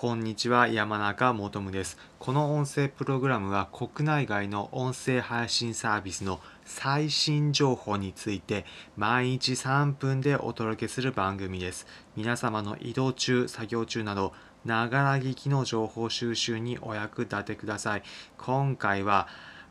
こんにちは山中もとむです。この音声プログラムは国内外の音声配信サービスの最新情報について毎日3分でお届けする番組です。皆様の移動中作業中などながら聞きの情報収集にお役立てください。今回は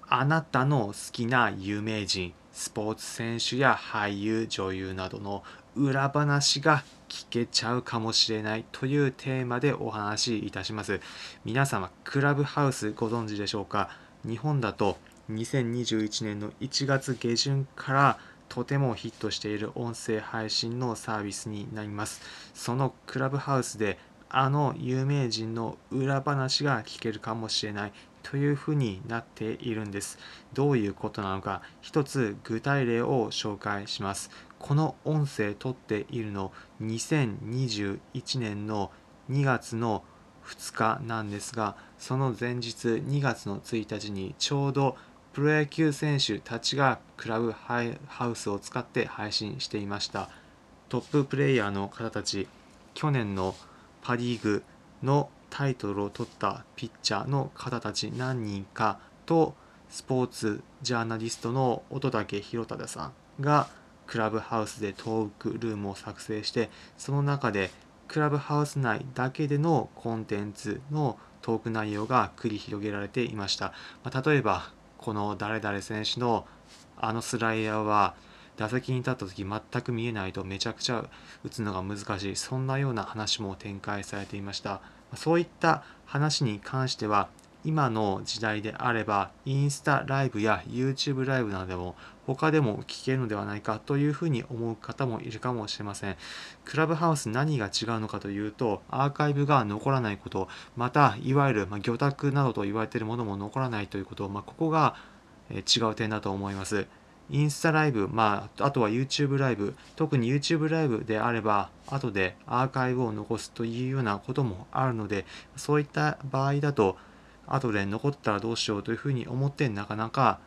あなたの好きな有名人スポーツ選手や俳優女優などの裏話が聞けちゃうかもしれないというテーマでお話しいたします皆様クラブハウスご存知でしょうか？日本だと2021年の1月下旬からとてもヒットしている音声配信のサービスになりますそのクラブハウスであの有名人の裏話が聞けるかもしれないというふうになっているんです。どういうことなのか、一つ具体例を紹介します。この音声撮っているの2021年の2月の2日なんですが、その前日2月の1日にちょうどプロ野球選手たちがクラブハウスを使って配信していました。トッププレイヤーの方たち、去年のパ・リーグのタイトルを取ったピッチャーの方たち何人かとスポーツジャーナリストの乙武宏忠さんがクラブハウスでトークルームを作成してその中でクラブハウス内だけでのコンテンツのトーク内容が繰り広げられていました、まあ、例えばこの誰々選手のあのスライダーは打席に立った時全く見えないとめちゃくちゃ打つのが難しい。そんなような話も展開されていました。そういった話に関しては今の時代であればインスタライブや YouTube ライブなどでも他でも聞けるのではないかというふうに思う方もいるかもしれません。クラブハウス何が違うのかというとアーカイブが残らないことまたいわゆる、ま魚拓などと言われているものも残らないということ、まあ、ここが違う点だと思います。インスタライブ、まあ、あとは YouTube ライブ、特に YouTube ライブであれば、後でアーカイブを残すというようなこともあるので、そういった場合だと、後で残ったらどうしようというふうに思って、なかなか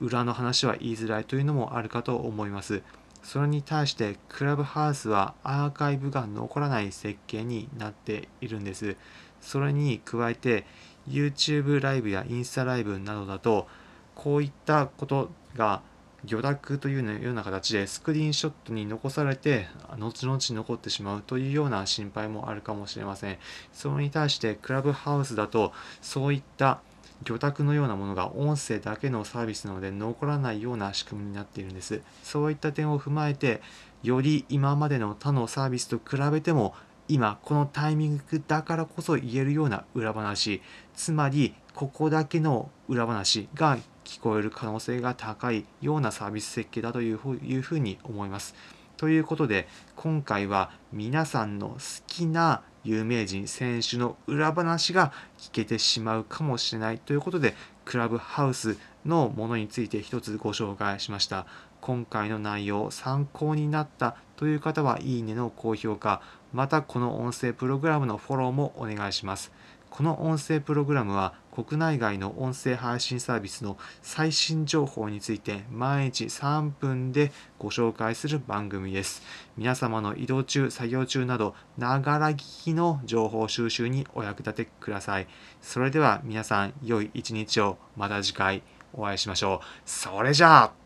裏の話は言いづらいというのもあるかと思います。それに対して、クラブハウスはアーカイブが残らない設計になっているんです。それに加えて、YouTube ライブやインスタライブなどだと、こういったことが魚拓というような形でスクリーンショットに残されて後々残ってしまうというような心配もあるかもしれません。それに対してクラブハウスだとそういった魚拓のようなものが音声だけのサービスなので残らないような仕組みになっているんです。そういった点を踏まえてより今までの他のサービスと比べても今このタイミングだからこそ言えるような裏話。つまりここだけの裏話が聞こえる可能性が高いようなサービス設計だというふうに思います。ということで今回は皆さんの好きな有名人選手の裏話が聞けてしまうかもしれないということでクラブハウスのものについて一つご紹介しました今回の内容参考になったという方はいいねの高評価またこの音声プログラムのフォローもお願いしますこの音声プログラムは国内外の音声配信サービスの最新情報について毎日3分でご紹介する番組です。皆様の移動中、作業中など、ながら聞きの情報収集にお役立てください。それでは皆さん、良い一日をまた次回お会いしましょう。それじゃあ